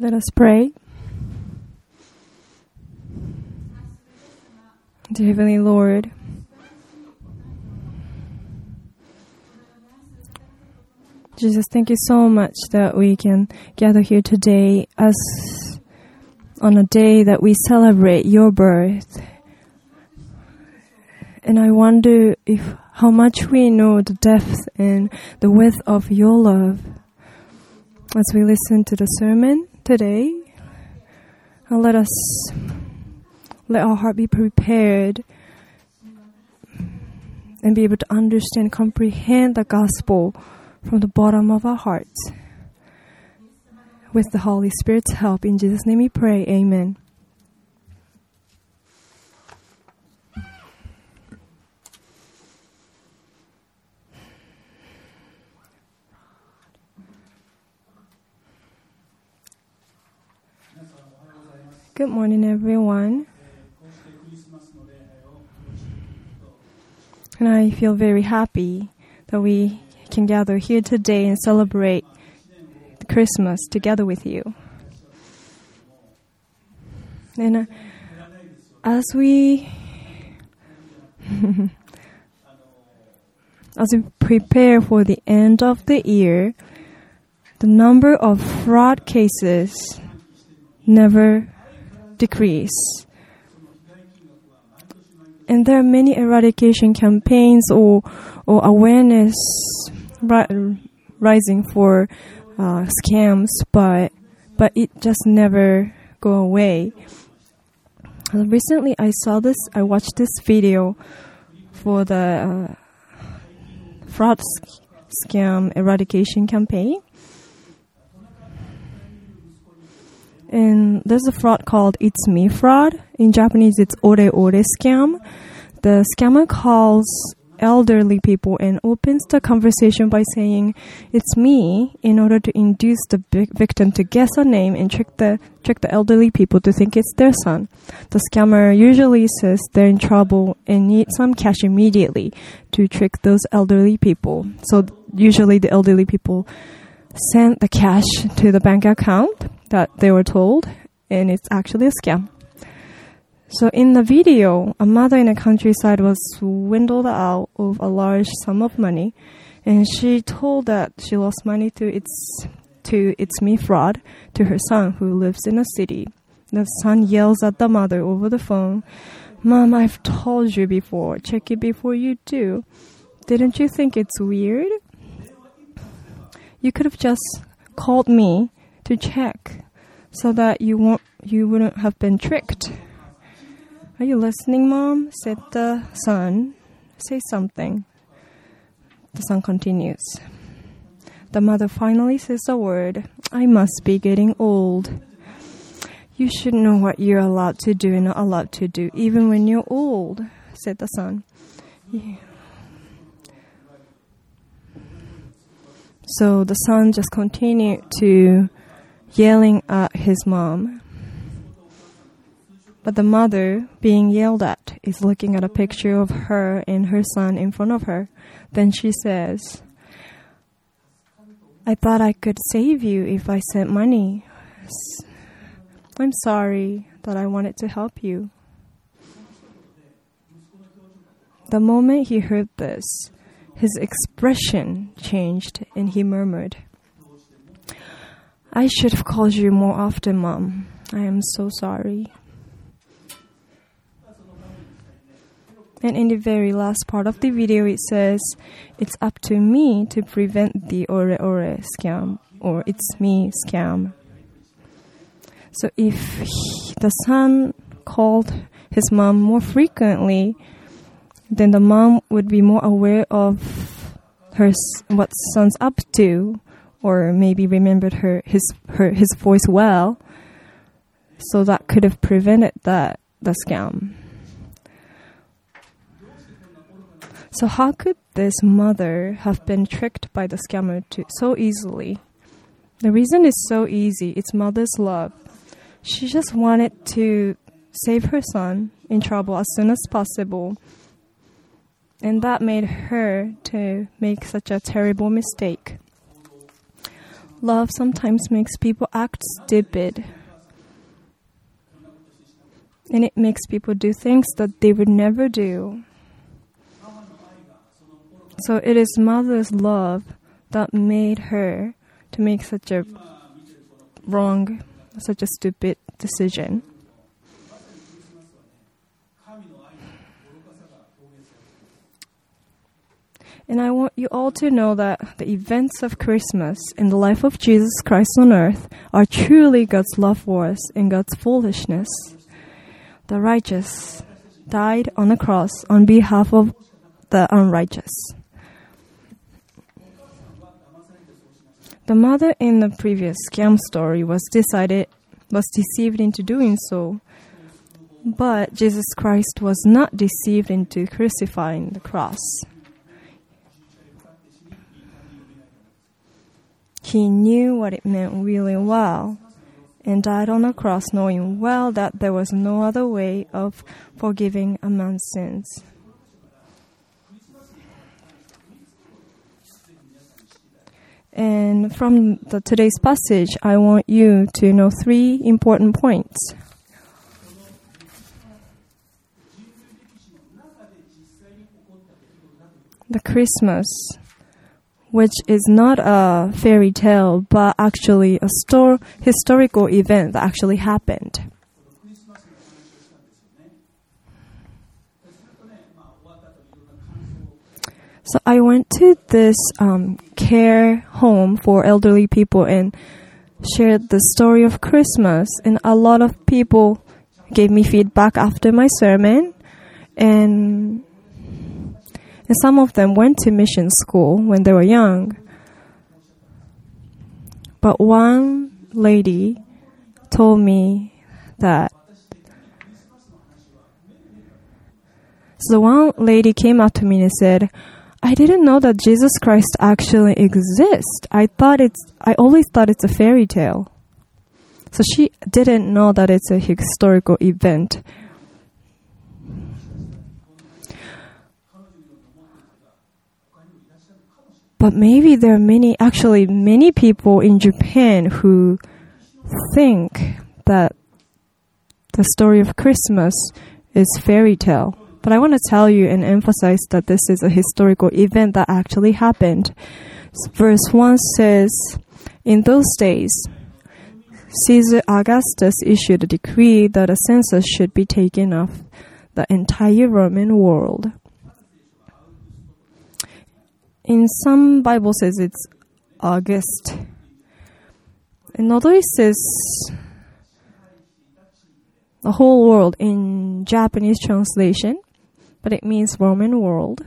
Let us pray. Dear Heavenly Lord, Jesus, thank you so much that we can gather here today as on a day that we celebrate your birth. And I wonder if how much we know the depth and the width of your love. As we listen to the sermon today, uh, let us let our heart be prepared and be able to understand, comprehend the gospel from the bottom of our hearts. With the Holy Spirit's help, in Jesus' name we pray. Amen. Good morning, everyone. And I feel very happy that we can gather here today and celebrate Christmas together with you. And uh, as we as we prepare for the end of the year, the number of fraud cases never decrease. And there are many eradication campaigns or, or awareness ri- rising for uh, scams, but but it just never go away. Recently, I saw this. I watched this video for the uh, fraud scam eradication campaign, and there's a fraud called It's Me fraud. In Japanese, it's Ore Ore scam. The scammer calls elderly people and opens the conversation by saying, "It's me," in order to induce the victim to guess a name and trick the trick the elderly people to think it's their son. The scammer usually says they're in trouble and need some cash immediately to trick those elderly people. So usually the elderly people send the cash to the bank account that they were told, and it's actually a scam. So in the video, a mother in the countryside was swindled out of a large sum of money, and she told that she lost money to its to it's me fraud to her son who lives in a city. The son yells at the mother over the phone, "Mom, I've told you before. Check it before you do. Didn't you think it's weird? You could have just called me to check so that you won't you wouldn't have been tricked." Are you listening, Mom? said the son. Say something. The son continues. The mother finally says a word. I must be getting old. You should know what you're allowed to do and not allowed to do, even when you're old, said the son. Yeah. So the son just continued to yelling at his mom. But the mother, being yelled at, is looking at a picture of her and her son in front of her. Then she says, I thought I could save you if I sent money. I'm sorry that I wanted to help you. The moment he heard this, his expression changed and he murmured, I should have called you more often, Mom. I am so sorry. And in the very last part of the video, it says, It's up to me to prevent the ore ore scam or it's me scam. So if he, the son called his mom more frequently, then the mom would be more aware of her what son's up to, or maybe remembered her his her his voice well. So that could have prevented that the scam. So how could this mother have been tricked by the scammer to, so easily? The reason is so easy. It's mother's love. She just wanted to save her son in trouble as soon as possible. And that made her to make such a terrible mistake. Love sometimes makes people act stupid. And it makes people do things that they would never do. So it is mother's love that made her to make such a wrong, such a stupid decision. And I want you all to know that the events of Christmas in the life of Jesus Christ on earth are truly God's love for us and God's foolishness. The righteous died on the cross on behalf of the unrighteous. The mother in the previous scam story was decided was deceived into doing so. But Jesus Christ was not deceived into crucifying the cross. He knew what it meant really well and died on a cross knowing well that there was no other way of forgiving a man's sins. And from the, today's passage, I want you to know three important points. The Christmas which is not a fairy tale, but actually a stor- historical event that actually happened. So I went to this um, care home for elderly people and shared the story of Christmas, and a lot of people gave me feedback after my sermon, and and some of them went to mission school when they were young. But one lady told me that. So one lady came up to me and said, I didn't know that Jesus Christ actually exists. I thought it's I always thought it's a fairy tale. So she didn't know that it's a historical event. But maybe there are many, actually, many people in Japan who think that the story of Christmas is fairy tale. But I want to tell you and emphasize that this is a historical event that actually happened. Verse 1 says, In those days, Caesar Augustus issued a decree that a census should be taken of the entire Roman world in some Bible says it's August. In other it says the whole world in Japanese translation, but it means Roman world.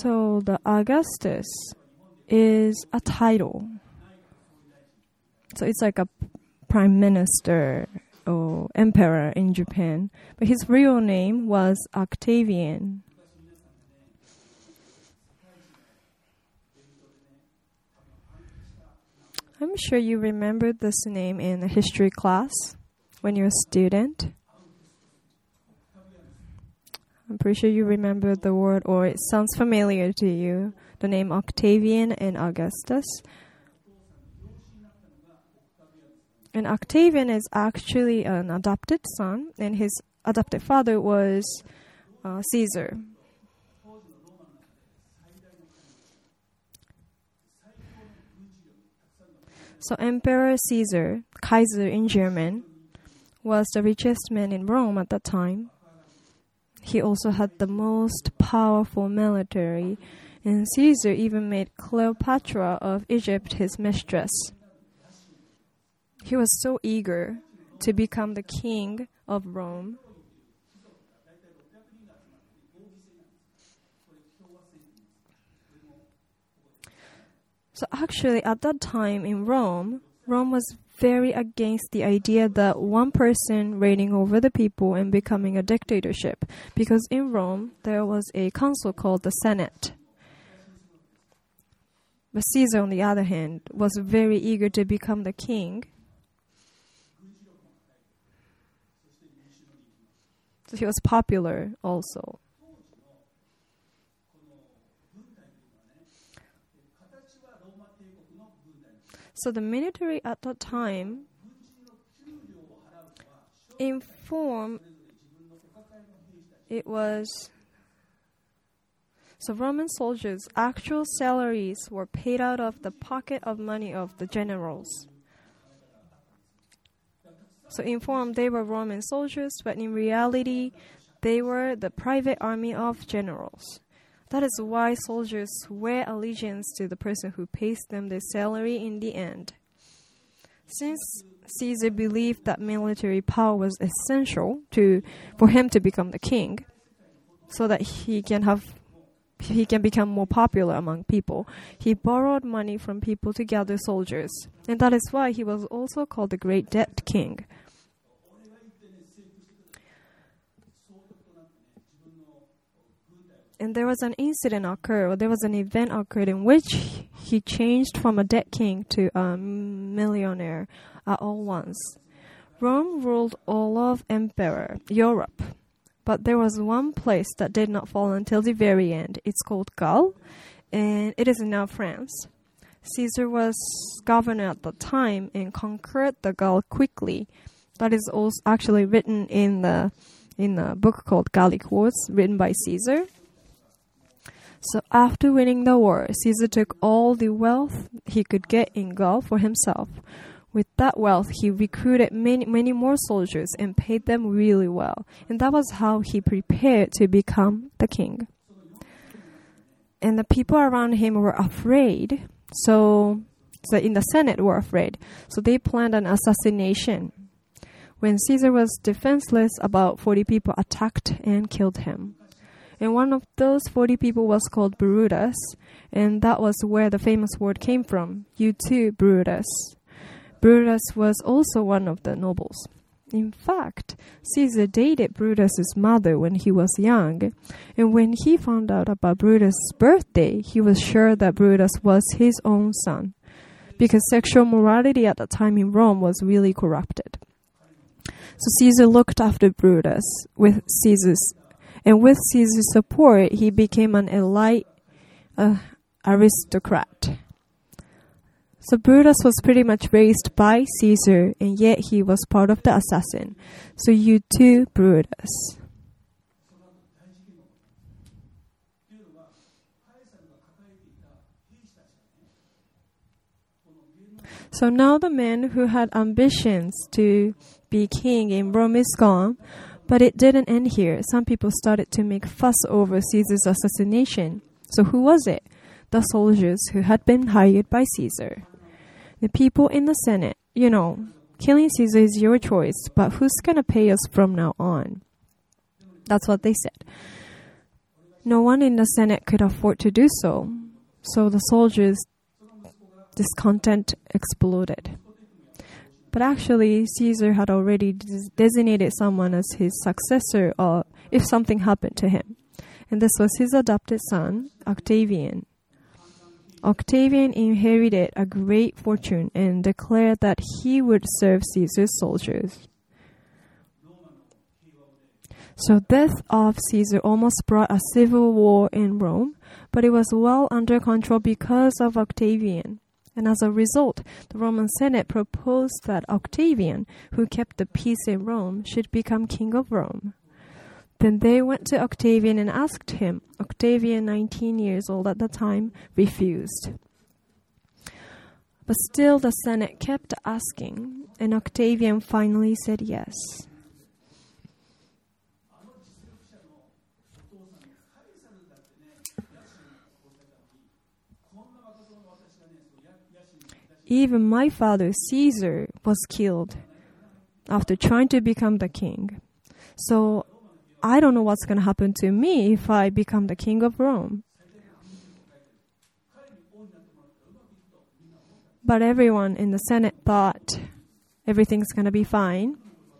So the Augustus is a title. So it's like a prime minister or emperor in Japan. But his real name was Octavian. I'm sure you remember this name in a history class when you're a student. I'm pretty sure you remember the word or it sounds familiar to you the name Octavian and Augustus. And Octavian is actually an adopted son, and his adopted father was uh, Caesar. So Emperor Caesar, Kaiser in German, was the richest man in Rome at that time. He also had the most powerful military and Caesar even made Cleopatra of Egypt his mistress. He was so eager to become the king of Rome. So, actually, at that time in Rome, Rome was very against the idea that one person reigning over the people and becoming a dictatorship, because in Rome there was a council called the Senate. But Caesar, on the other hand, was very eager to become the king. So he was popular also. So the military at that time, in form, it was so Roman soldiers' actual salaries were paid out of the pocket of money of the generals. So in form they were Roman soldiers, but in reality they were the private army of generals. That is why soldiers swear allegiance to the person who pays them their salary in the end. Since Caesar believed that military power was essential to for him to become the king, so that he can have he can become more popular among people. He borrowed money from people to gather soldiers, and that is why he was also called the Great Debt King. And there was an incident occurred, or there was an event occurred in which he changed from a debt king to a millionaire at all once. Rome ruled all of Emperor Europe, but there was one place that did not fall until the very end. It's called Gaul, and it is now France. Caesar was governor at the time and conquered the Gaul quickly. That is also actually written in the in a book called Gallic Wars, written by Caesar. So after winning the war, Caesar took all the wealth he could get in Gaul for himself. With that wealth, he recruited many, many more soldiers and paid them really well. And that was how he prepared to become the king. And the people around him were afraid. So, so in the Senate were afraid. So they planned an assassination. When Caesar was defenseless, about 40 people attacked and killed him. And one of those 40 people was called Brutus, and that was where the famous word came from. You too, Brutus. Brutus was also one of the nobles. In fact, Caesar dated Brutus's mother when he was young, and when he found out about Brutus's birthday, he was sure that Brutus was his own son, because sexual morality at the time in Rome was really corrupted. So Caesar looked after Brutus with Caesar's and with Caesar's support, he became an elite uh, aristocrat. So Brutus was pretty much raised by Caesar, and yet he was part of the assassin. So you too, Brutus. So now the man who had ambitions to be king in Rome is gone, but it didn't end here. Some people started to make fuss over Caesar's assassination. So who was it? The soldiers who had been hired by Caesar. The people in the Senate, you know, killing Caesar is your choice, but who's going to pay us from now on? That's what they said. No one in the Senate could afford to do so. So the soldiers' discontent exploded. But actually, Caesar had already des- designated someone as his successor uh, if something happened to him. And this was his adopted son, Octavian. Octavian inherited a great fortune and declared that he would serve Caesar's soldiers. So death of Caesar almost brought a civil war in Rome, but it was well under control because of Octavian. And as a result, the Roman Senate proposed that Octavian, who kept the peace in Rome, should become king of Rome. Then they went to Octavian and asked him. Octavian, 19 years old at the time, refused. But still, the Senate kept asking, and Octavian finally said yes. Even my father Caesar was killed after trying to become the king. So I don't know what's going to happen to me if I become the king of Rome. But everyone in the Senate thought everything's going to be fine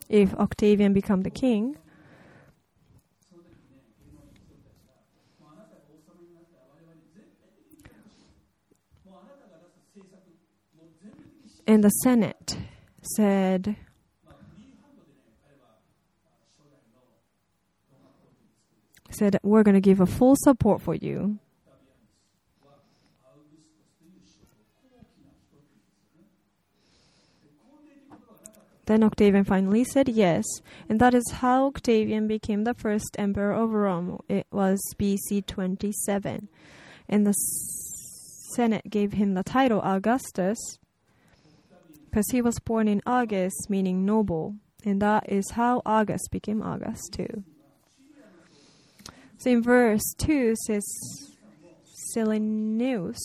if Octavian become the king. And the Senate said, said, We're going to give a full support for you. Then Octavian finally said yes, and that is how Octavian became the first emperor of Rome. It was BC 27. And the Senate gave him the title Augustus because he was born in August, meaning noble. And that is how August became August too. So in verse 2 says Cyrenius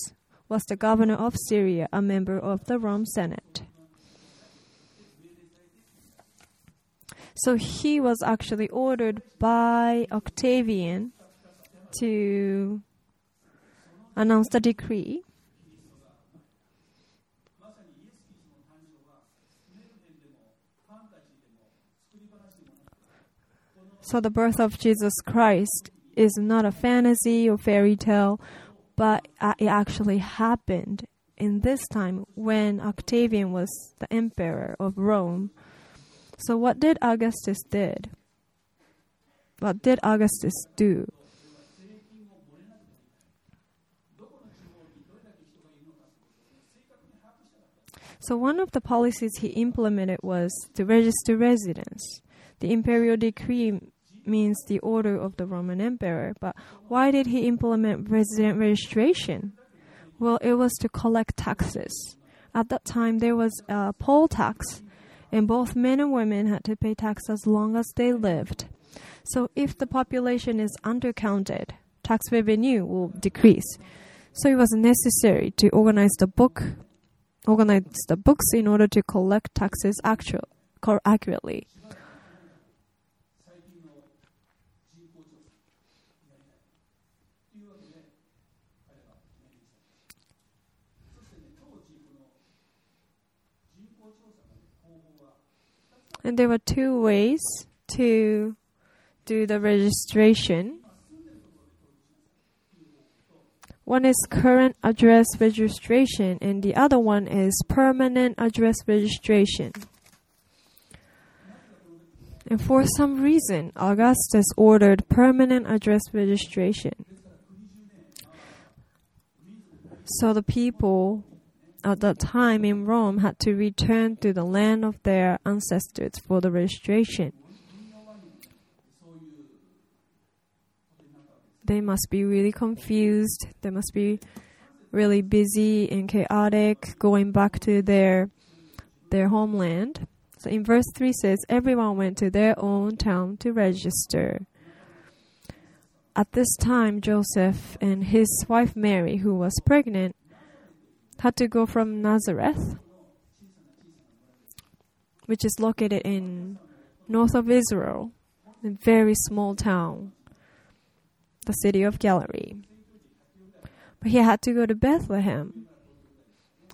was the governor of Syria, a member of the Rome Senate. So he was actually ordered by Octavian to announce the decree. So the birth of Jesus Christ is not a fantasy or fairy tale, but uh, it actually happened in this time when Octavian was the emperor of Rome. So what did Augustus did? What did Augustus do? So one of the policies he implemented was to register residence. The imperial decree means the order of the Roman emperor, but why did he implement resident registration? Well, it was to collect taxes. At that time, there was a poll tax, and both men and women had to pay tax as long as they lived. So, if the population is undercounted, tax revenue will decrease. So, it was necessary to organize the book organize the books in order to collect taxes actual, accurately. And there were two ways to do the registration. One is current address registration, and the other one is permanent address registration. And for some reason, Augustus ordered permanent address registration. So the people at that time in Rome had to return to the land of their ancestors for the registration. they must be really confused. They must be really busy and chaotic going back to their their homeland. So in verse 3 says everyone went to their own town to register. At this time Joseph and his wife Mary who was pregnant had to go from Nazareth which is located in north of Israel, a very small town the city of Galilee. But he had to go to Bethlehem.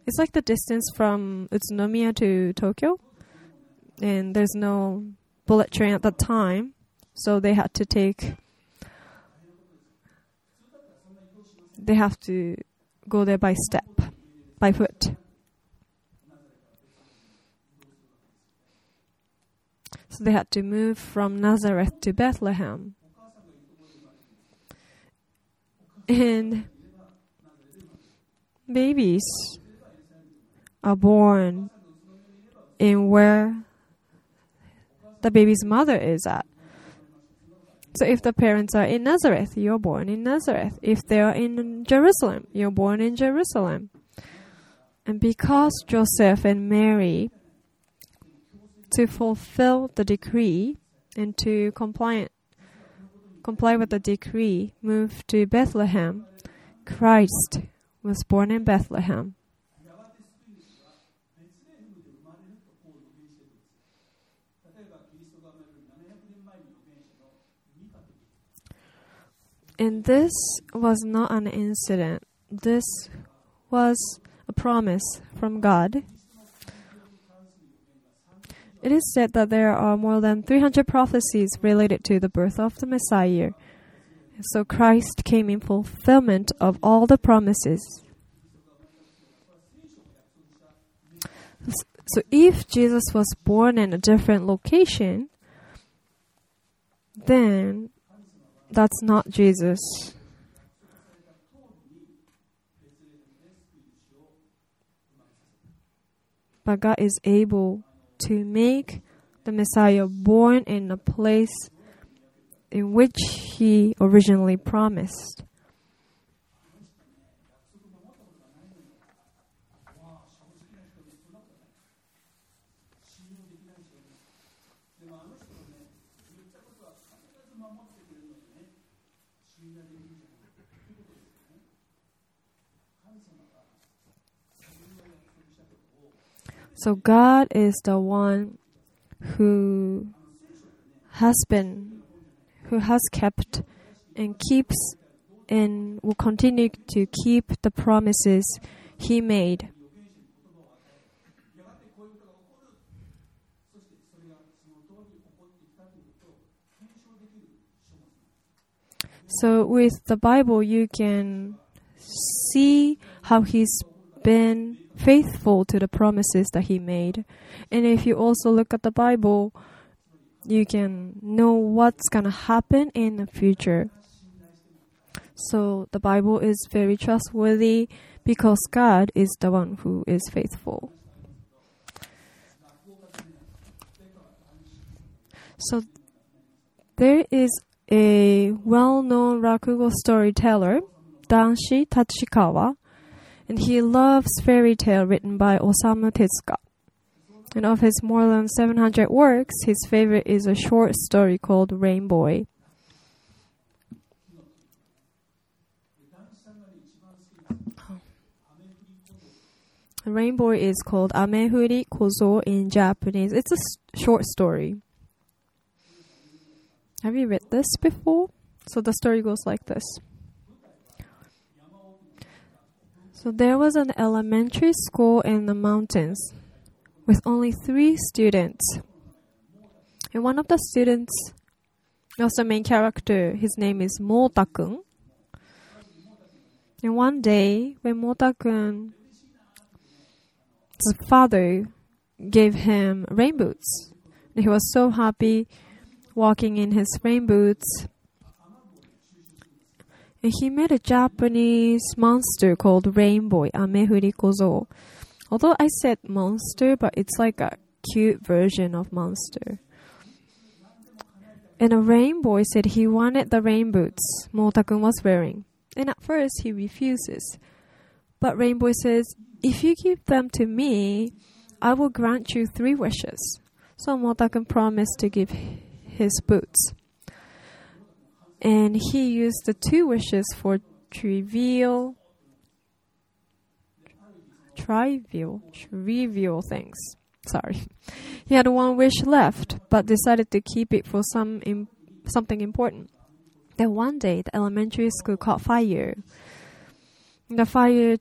It's like the distance from Utsunomiya to Tokyo, and there's no bullet train at that time, so they had to take. They have to go there by step, by foot. So they had to move from Nazareth to Bethlehem. And babies are born in where the baby's mother is at. So if the parents are in Nazareth, you're born in Nazareth. If they are in Jerusalem, you're born in Jerusalem. And because Joseph and Mary, to fulfill the decree and to comply comply with the decree, moved to Bethlehem, Christ was born in Bethlehem. And this was not an incident. This was a promise from God it is said that there are more than 300 prophecies related to the birth of the Messiah. So Christ came in fulfillment of all the promises. So if Jesus was born in a different location, then that's not Jesus. But God is able to make the Messiah born in a place in which He originally promised. So God is the one who has been, who has kept and keeps and will continue to keep the promises He made. So, with the Bible, you can see how He's been faithful to the promises that He made. And if you also look at the Bible, you can know what's gonna happen in the future. So, the Bible is very trustworthy because God is the one who is faithful. So, there is a well-known rakugo storyteller, Danshi Tachikawa, and he loves fairy tale written by Osamu Tezuka. And of his more than 700 works, his favorite is a short story called Rainbow. Rainbow is called Amefuri Kozo in Japanese. It's a short story. Have you read this before? So the story goes like this. So there was an elementary school in the mountains with only three students. And one of the students was the main character. His name is Mota-kun. And one day, when Mota-kun his father gave him rain boots. He was so happy walking in his rain boots. And he met a Japanese monster called Rainbow, Amefuri Kozo. Although I said monster, but it's like a cute version of monster. And a rainbow said he wanted the rain boots Motakun was wearing. And at first he refuses. But Rainbow says, if you give them to me, I will grant you three wishes. So Motakun promised to give his boots. And he used the two wishes for trivial, trivial, trivial things. Sorry. He had one wish left, but decided to keep it for some Im- something important. Then one day, the elementary school caught fire. The fire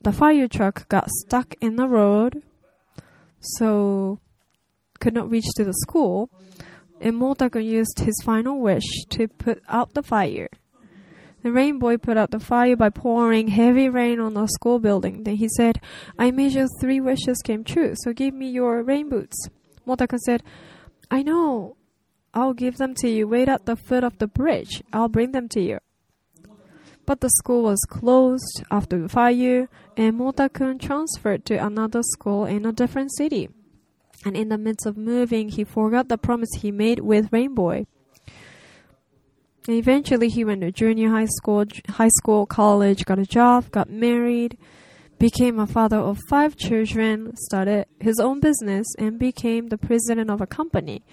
the fire truck got stuck in the road, so could not reach to the school. And Motakun used his final wish to put out the fire. The rainbow put out the fire by pouring heavy rain on the school building. Then he said, I made your three wishes came true, so give me your rain boots. Motakun said, I know. I'll give them to you. Wait at the foot of the bridge. I'll bring them to you. But the school was closed after the fire, and Motakun transferred to another school in a different city. And in the midst of moving, he forgot the promise he made with Rainbow. And eventually, he went to junior high school, high school, college, got a job, got married, became a father of five children, started his own business, and became the president of a company.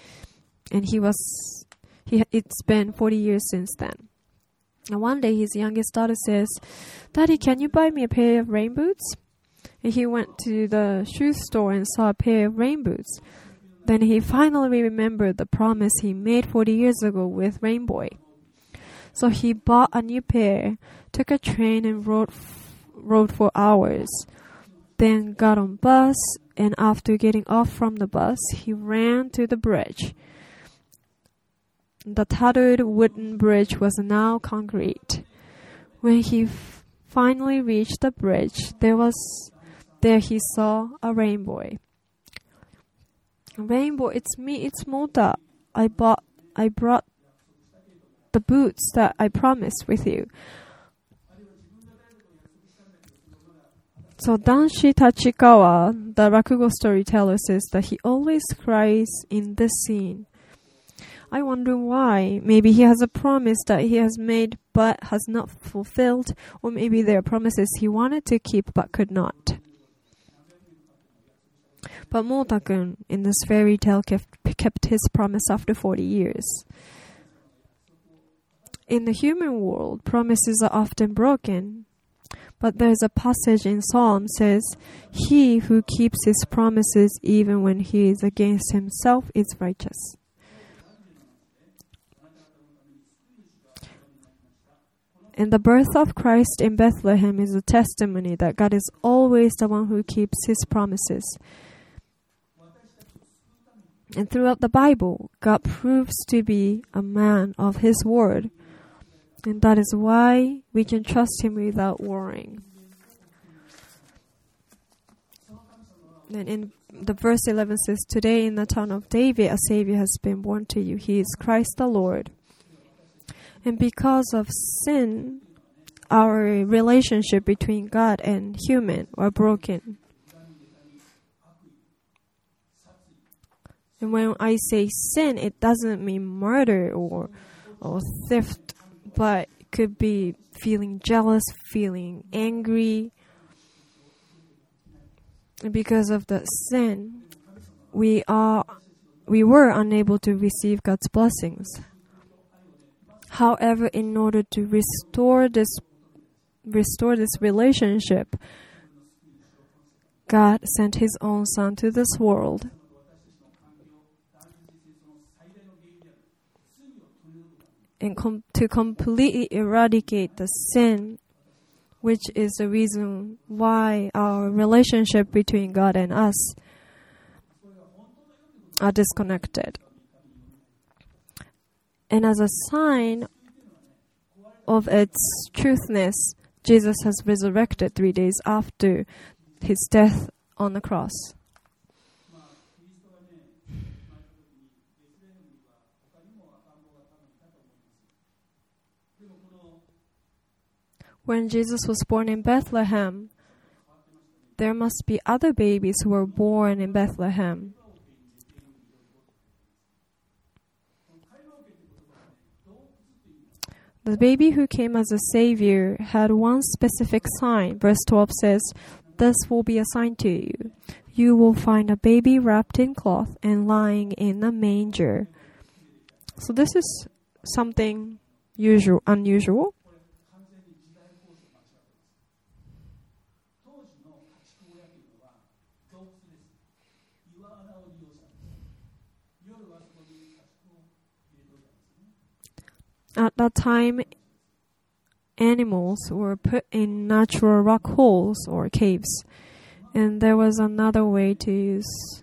And he was, he, it's been 40 years since then. And one day, his youngest daughter says, Daddy, can you buy me a pair of rain boots? He went to the shoe store and saw a pair of rain boots. Then he finally remembered the promise he made 40 years ago with Rainbow. So he bought a new pair, took a train and rode, rode for hours. Then got on bus, and after getting off from the bus, he ran to the bridge. The tattered wooden bridge was now concrete. When he finally reached the bridge, there was there he saw a rainbow. Rainbow, it's me, it's Mota. I bought I brought the boots that I promised with you. So Danshi Tachikawa, the Rakugo storyteller, says that he always cries in this scene. I wonder why. Maybe he has a promise that he has made but has not fulfilled, or maybe there are promises he wanted to keep but could not. But Motakun, in this fairy tale, kept, kept his promise after 40 years. In the human world, promises are often broken. But there's a passage in Psalm says, "He who keeps his promises even when he is against himself is righteous." And the birth of Christ in Bethlehem is a testimony that God is always the one who keeps his promises. And throughout the Bible, God proves to be a man of his word. And that is why we can trust him without worrying. And in the verse 11 says, Today in the town of David, a Savior has been born to you. He is Christ the Lord. And because of sin, our relationship between God and human are broken. And when I say sin, it doesn't mean murder or or theft, but it could be feeling jealous, feeling angry. Because of the sin, we are we were unable to receive God's blessings. However, in order to restore this restore this relationship, God sent his own son to this world. And com- to completely eradicate the sin, which is the reason why our relationship between God and us are disconnected. And as a sign of its truthness, Jesus has resurrected three days after his death on the cross. When Jesus was born in Bethlehem, there must be other babies who were born in Bethlehem. The baby who came as a savior had one specific sign. Verse 12 says, This will be a sign to you. You will find a baby wrapped in cloth and lying in a manger. So this is something usual, unusual. At that time, animals were put in natural rock holes or caves, and there was another way to use.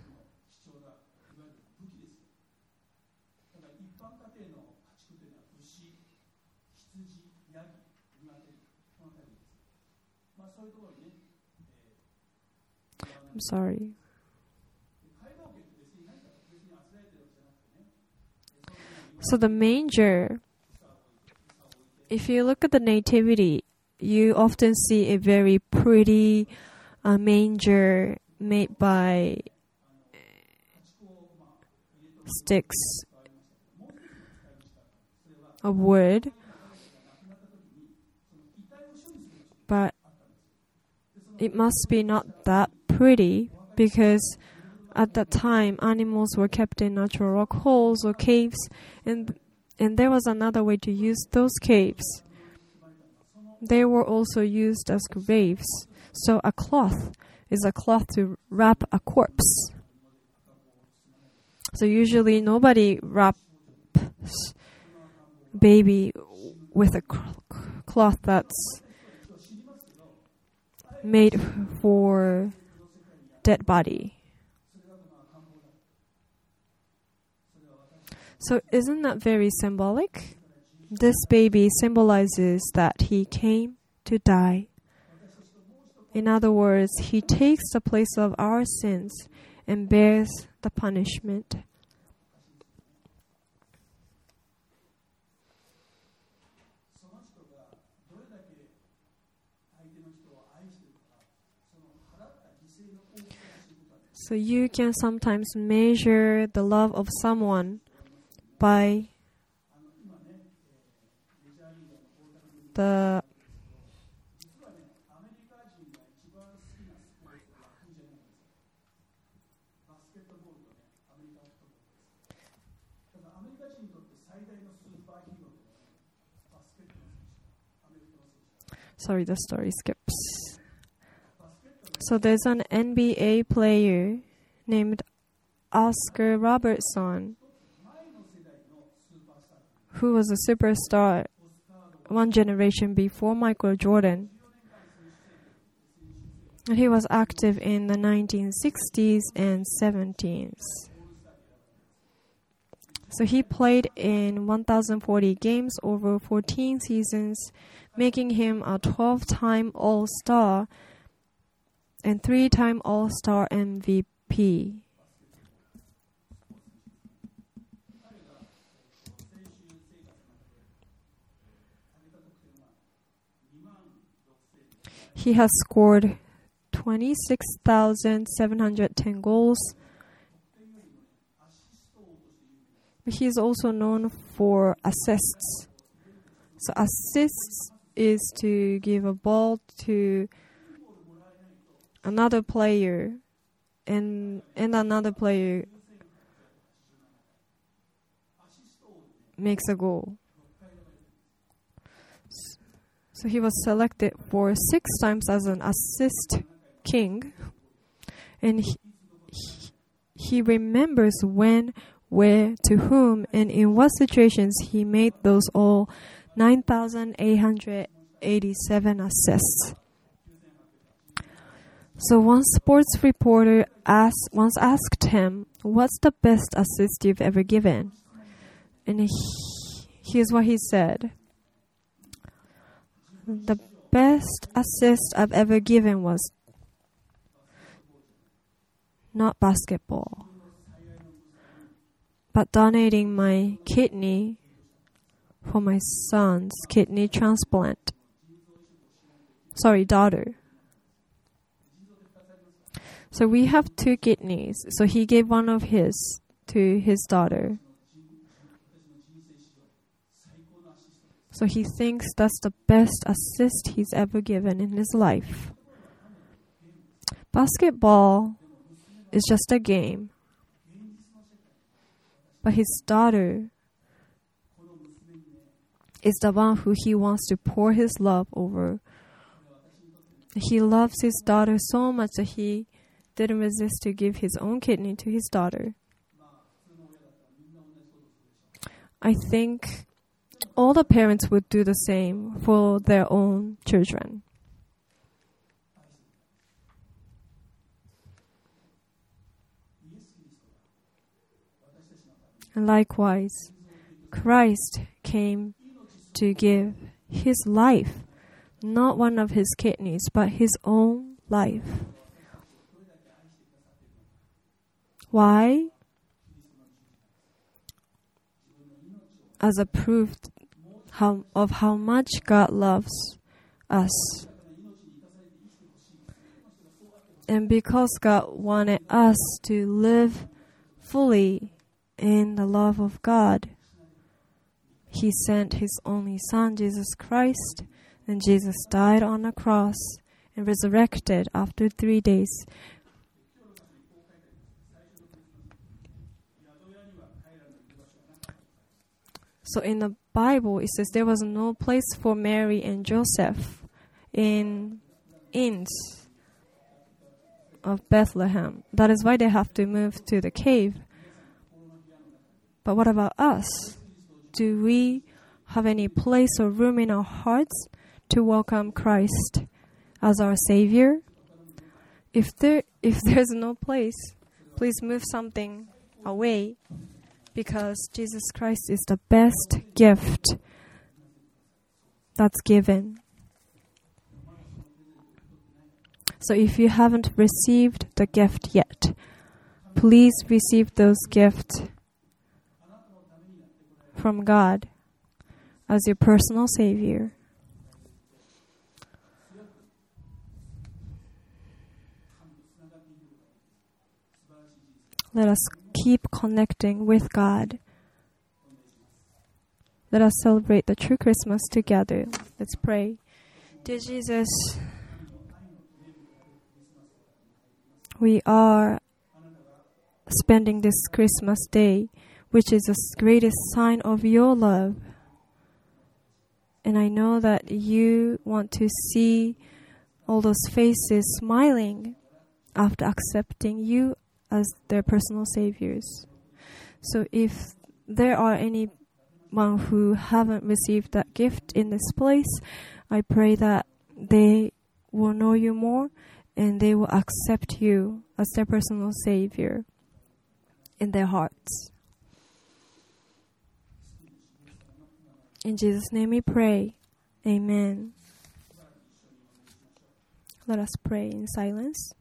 I'm sorry. So the manger if you look at the nativity, you often see a very pretty uh, manger made by sticks of wood. But it must be not that pretty because at that time animals were kept in natural rock holes or caves and and there was another way to use those caves. They were also used as graves. So a cloth is a cloth to wrap a corpse. So usually nobody wraps baby with a cloth that's made for dead body. So, isn't that very symbolic? This baby symbolizes that he came to die. In other words, he takes the place of our sins and bears the punishment. So you can sometimes measure the love of someone by the sorry the story skips. So there's an nba player named oscar robertson who was a superstar one generation before michael jordan and he was active in the 1960s and 70s so he played in 1040 games over 14 seasons making him a 12 time All Star and 3 time All Star MVP. He has scored 26,710 goals. He is also known for assists. So assists is to give a ball to another player and and another player makes a goal. So he was selected for six times as an assist king. And he, he, remembers when, where, to whom, and in what situations he made those all 9,887 assists. So one sports reporter asked, once asked him, What's the best assist you've ever given? And he, here's what he said The best assist I've ever given was not basketball, but donating my kidney for my son's kidney transplant. Sorry, daughter. So we have two kidneys. So he gave one of his to his daughter. So he thinks that's the best assist he's ever given in his life. Basketball is just a game. But his daughter is the one who he wants to pour his love over. He loves his daughter so much that he didn't resist to give his own kidney to his daughter. I think all the parents would do the same for their own children. And likewise, Christ came to give his life, not one of his kidneys, but his own life. Why? As a proof how, of how much God loves us. And because God wanted us to live fully in the love of God, He sent His only Son, Jesus Christ, and Jesus died on a cross and resurrected after three days. So in the Bible, it says there was no place for Mary and Joseph in inns of Bethlehem. That is why they have to move to the cave. But what about us? Do we have any place or room in our hearts to welcome Christ as our Savior? If there if there's no place, please move something away because Jesus Christ is the best gift that's given. So if you haven't received the gift yet, please receive those gifts from God as your personal Savior. Let us keep connecting with God. Let us celebrate the true Christmas together. Let's pray. Dear Jesus, we are spending this Christmas day, which is the greatest sign of your love. And I know that you want to see all those faces smiling after accepting you as their personal saviors. So if there are anyone who haven't received that gift in this place, I pray that they will know you more and they will accept you as their personal savior in their hearts. In Jesus' name we pray. Amen. Let us pray in silence.